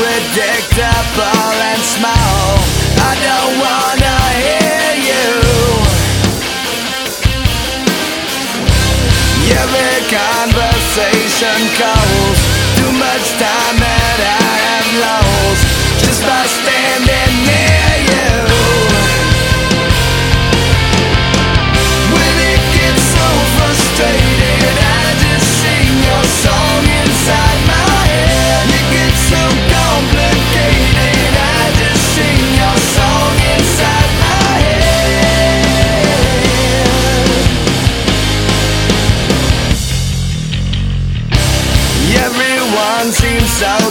predictable and small. I don't wanna hear you. Every conversation calls. Too much time that I have lost just by staying.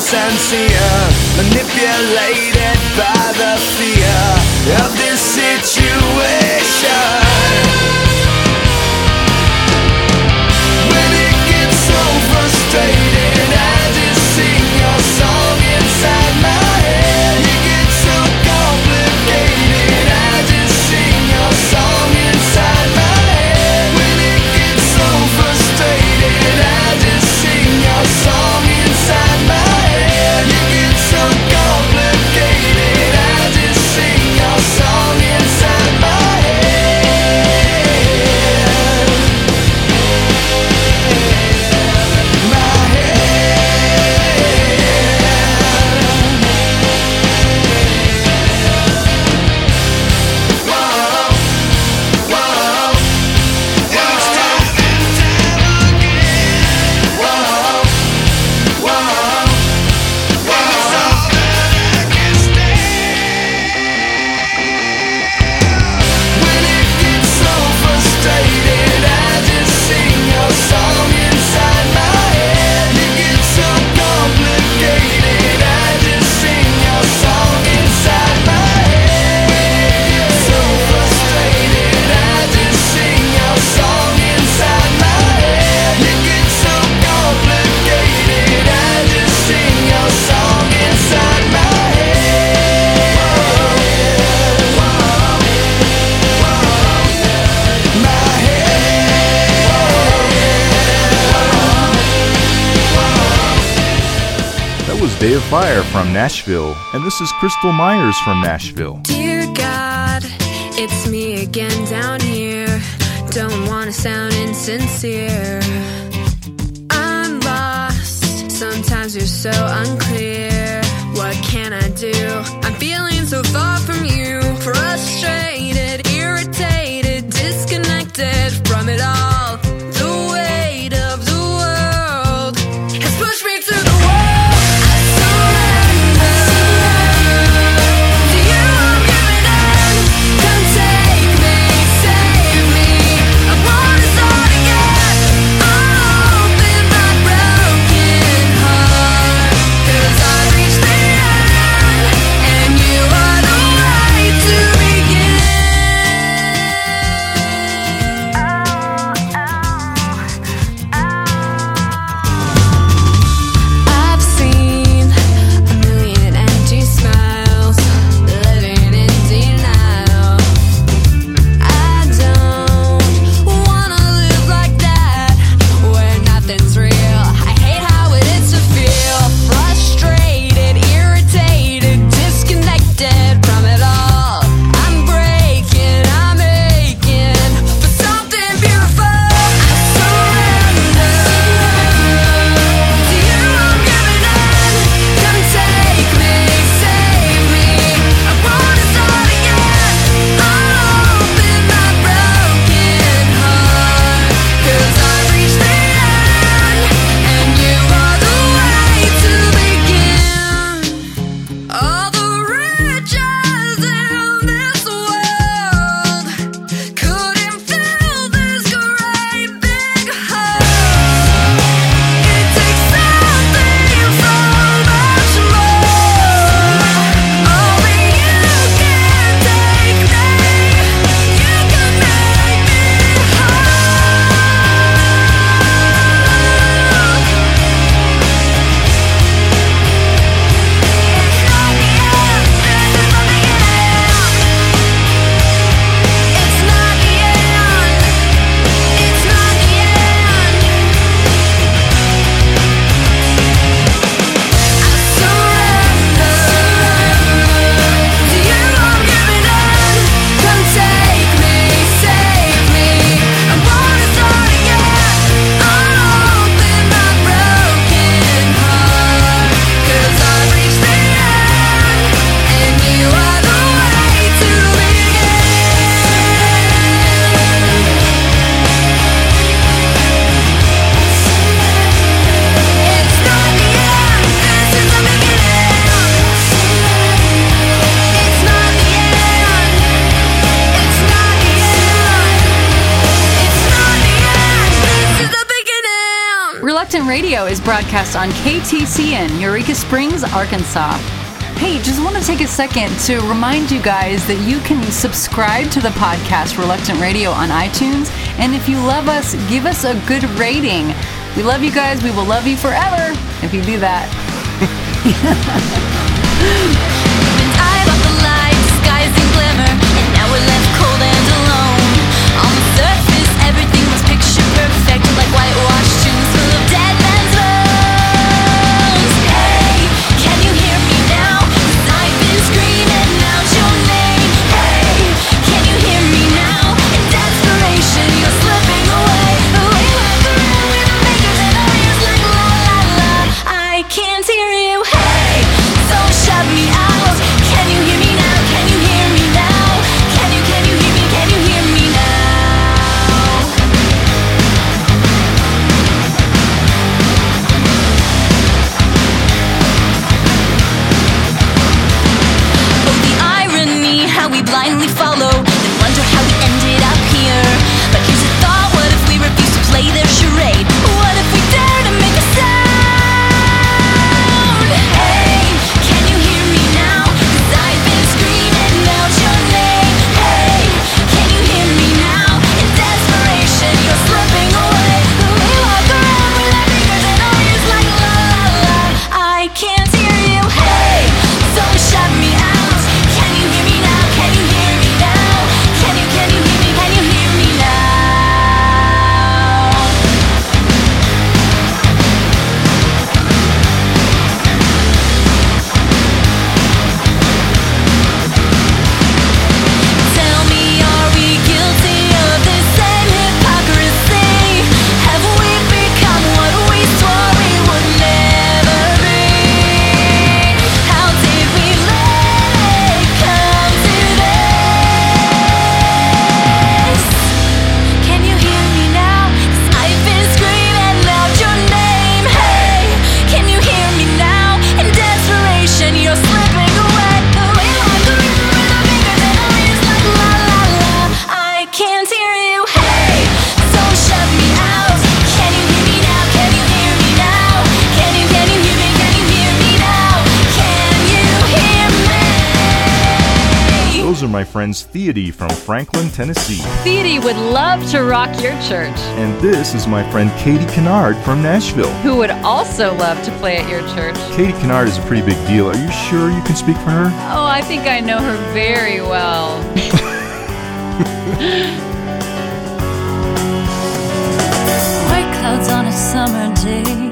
sincere, manipulate. Fire from Nashville, and this is Crystal Myers from Nashville. Dear God, it's me again down here. Don't want to sound insincere. I'm lost, sometimes you're so unclear. What can I do? I'm feeling so far from you, frustrated, irritated, disconnected from it all. Radio is broadcast on KTCN, Eureka Springs, Arkansas. Hey, just want to take a second to remind you guys that you can subscribe to the podcast Reluctant Radio on iTunes. And if you love us, give us a good rating. We love you guys. We will love you forever if you do that. my friends Theody from Franklin, Tennessee. Theody would love to rock your church. And this is my friend Katie Kennard from Nashville. Who would also love to play at your church. Katie Kennard is a pretty big deal. Are you sure you can speak for her? Oh, I think I know her very well. clouds on a summer day.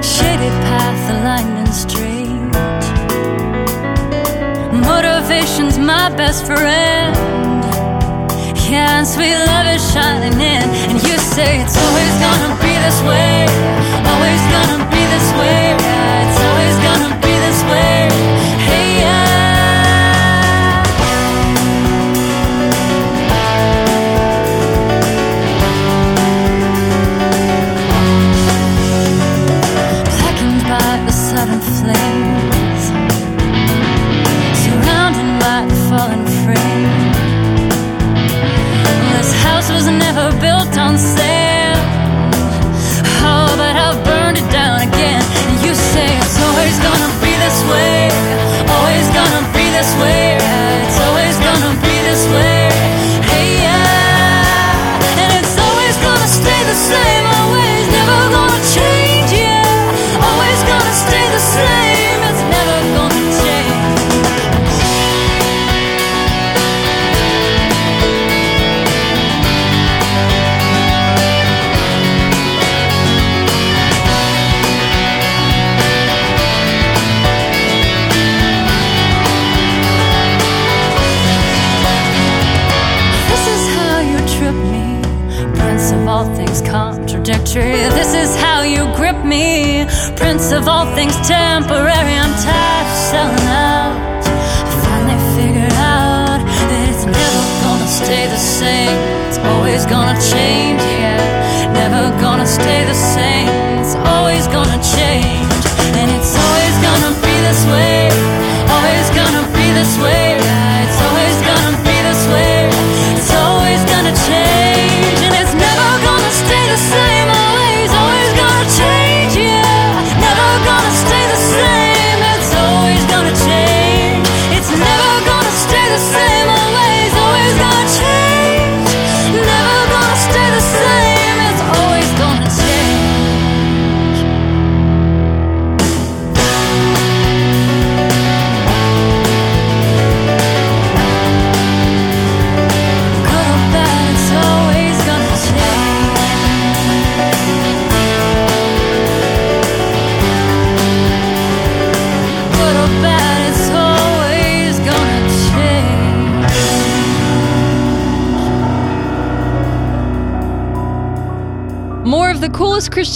Shaded path, the lightning straight. my best friend. Yeah, and sweet love is shining in. And you say it's always gonna be this way.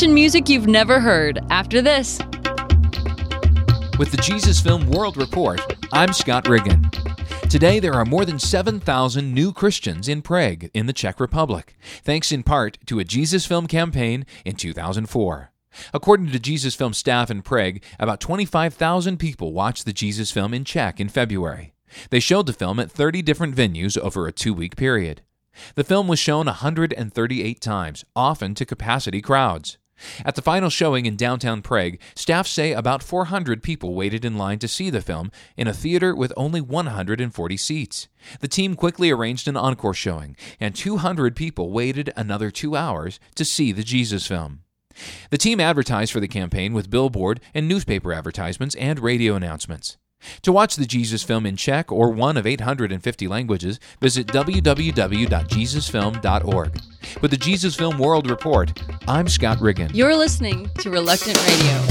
Christian music you've never heard after this. With the Jesus Film World Report, I'm Scott Riggin. Today, there are more than 7,000 new Christians in Prague, in the Czech Republic, thanks in part to a Jesus Film campaign in 2004. According to Jesus Film staff in Prague, about 25,000 people watched the Jesus Film in Czech in February. They showed the film at 30 different venues over a two week period. The film was shown 138 times, often to capacity crowds. At the final showing in downtown Prague, staff say about 400 people waited in line to see the film in a theater with only 140 seats. The team quickly arranged an encore showing, and 200 people waited another two hours to see the Jesus film. The team advertised for the campaign with billboard and newspaper advertisements and radio announcements. To watch the Jesus film in Czech or one of 850 languages, visit www.jesusfilm.org. With the Jesus Film World Report, I'm Scott Riggin. You're listening to Reluctant Radio.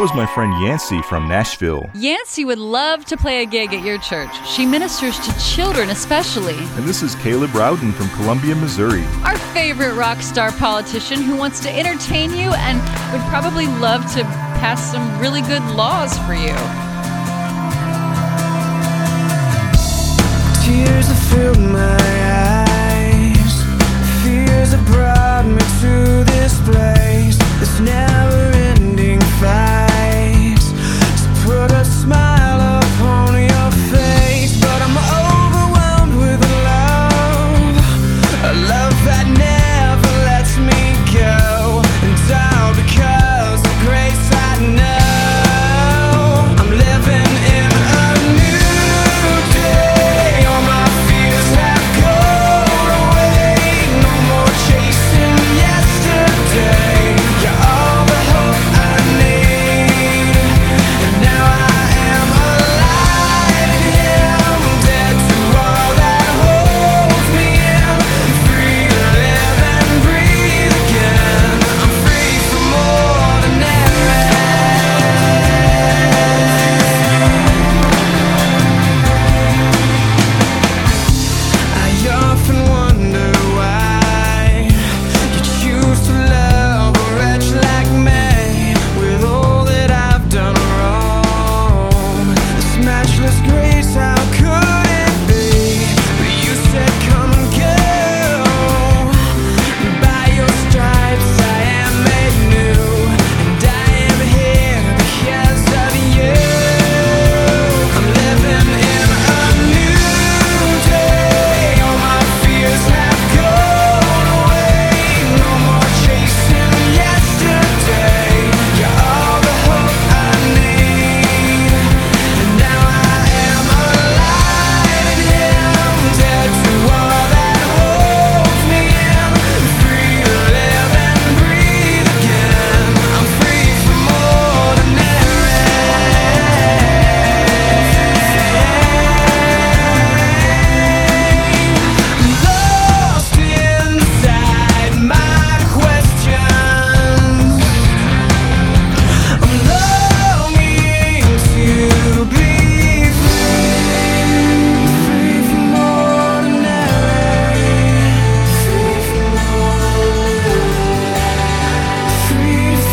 Was my friend Yancey from Nashville. Yancey would love to play a gig at your church. She ministers to children, especially. And this is Caleb Rowden from Columbia, Missouri. Our favorite rock star politician who wants to entertain you and would probably love to pass some really good laws for you. Tears have filled my eyes. Fears have brought me to this place. This never-ending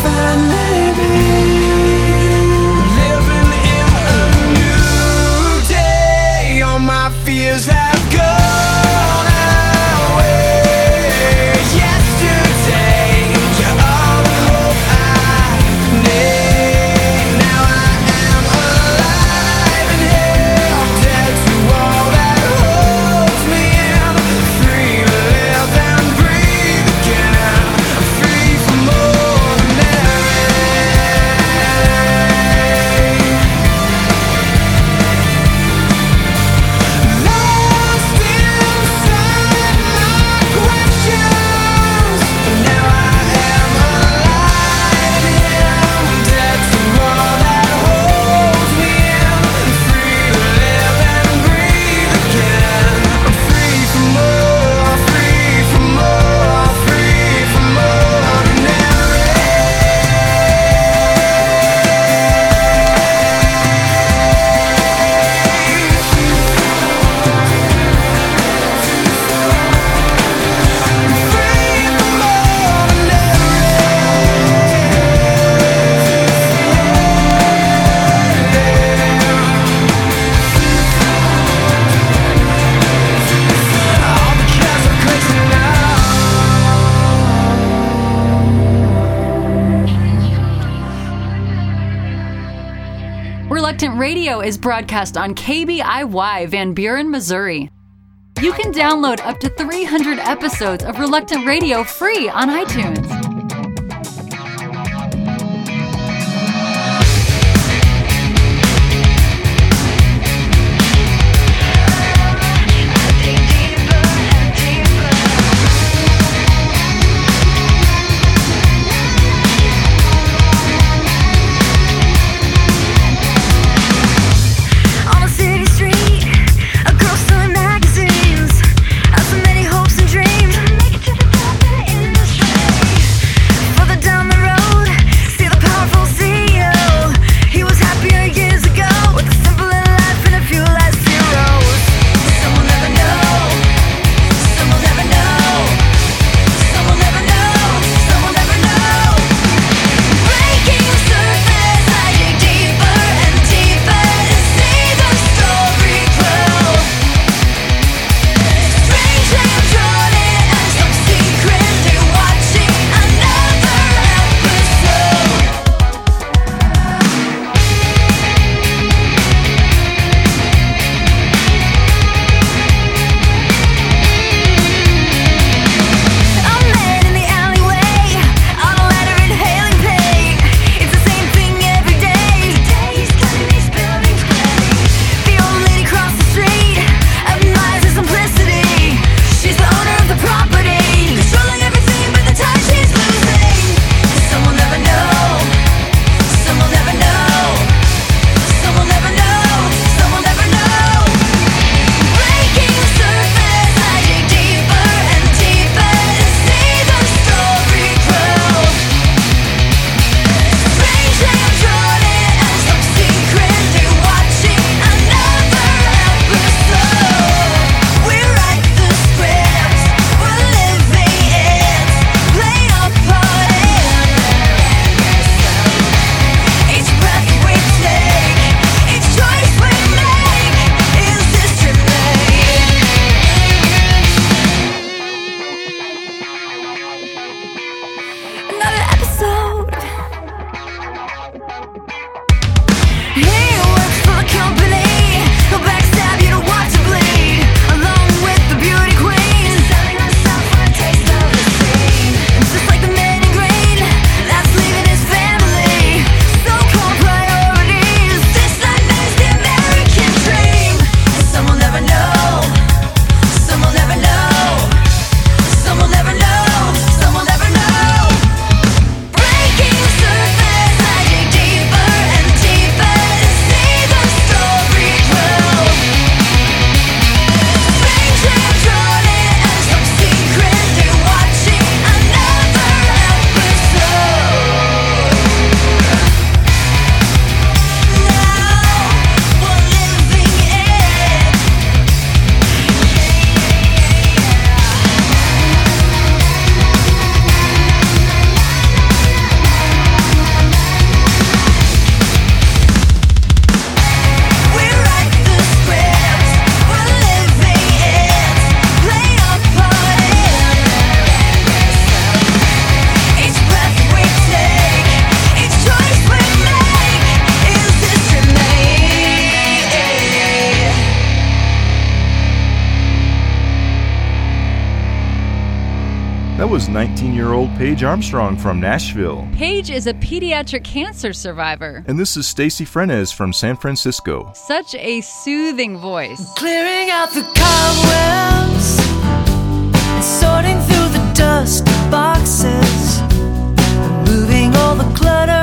sun, maybe. is broadcast on KBIY Van Buren, Missouri. You can download up to 300 episodes of Reluctant Radio free on iTunes. year old Paige Armstrong from Nashville. Paige is a pediatric cancer survivor. And this is Stacy Frenes from San Francisco. Such a soothing voice. Clearing out the cobwebs, sorting through the dust boxes, moving all the clutter.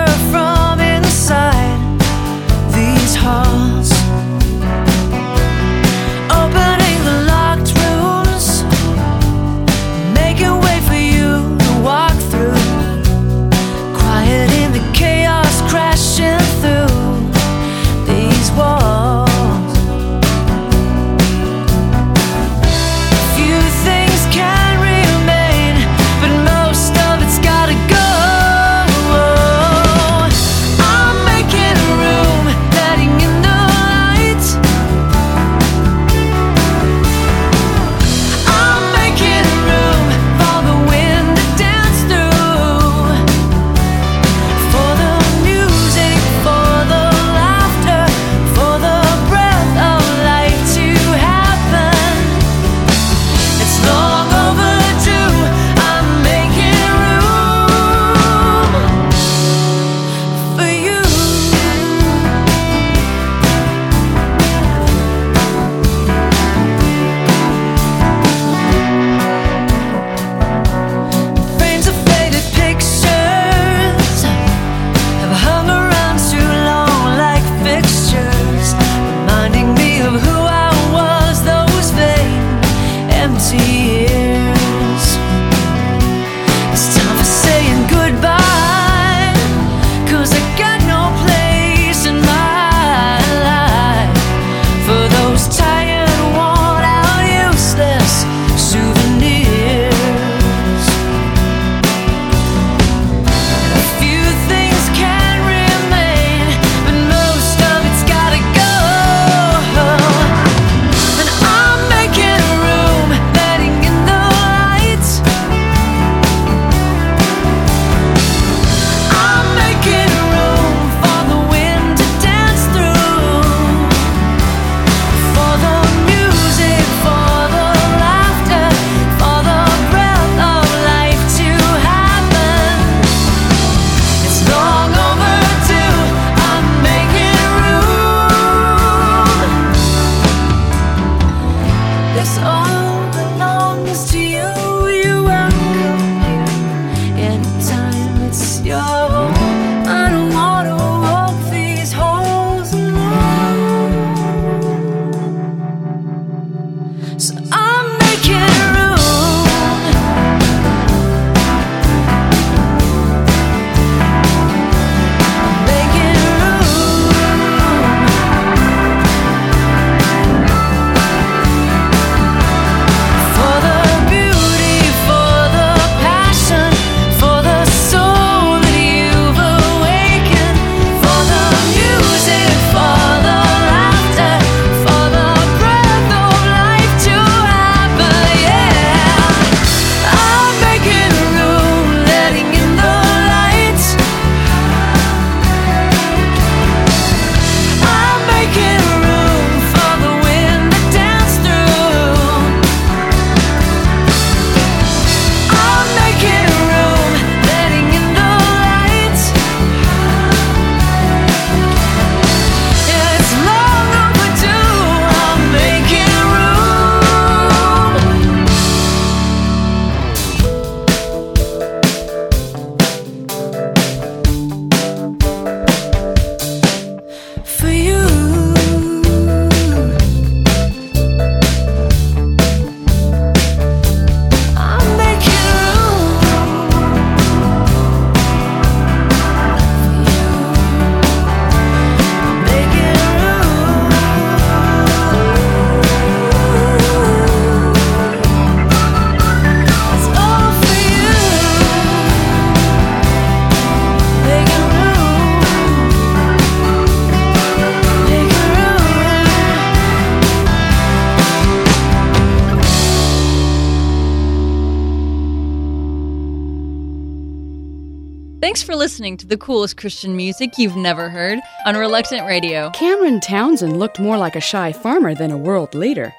listening to the coolest Christian music you've never heard on Reluctant Radio. Cameron Townsend looked more like a shy farmer than a world leader.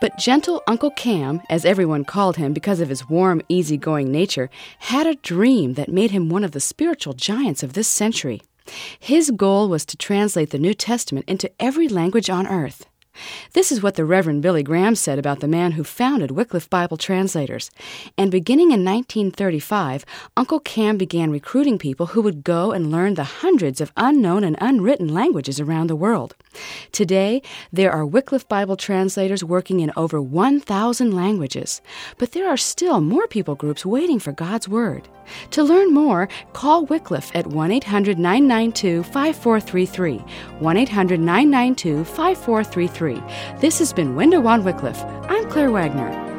But gentle Uncle Cam, as everyone called him because of his warm, easygoing nature, had a dream that made him one of the spiritual giants of this century. His goal was to translate the New Testament into every language on earth. This is what the Reverend Billy Graham said about the man who founded Wycliffe Bible Translators. And beginning in 1935, Uncle Cam began recruiting people who would go and learn the hundreds of unknown and unwritten languages around the world. Today, there are Wycliffe Bible translators working in over 1,000 languages, but there are still more people groups waiting for God's Word. To learn more, call Wycliffe at 1 800 992 5433. 1 800 992 5433. This has been Window on Wycliffe. I'm Claire Wagner.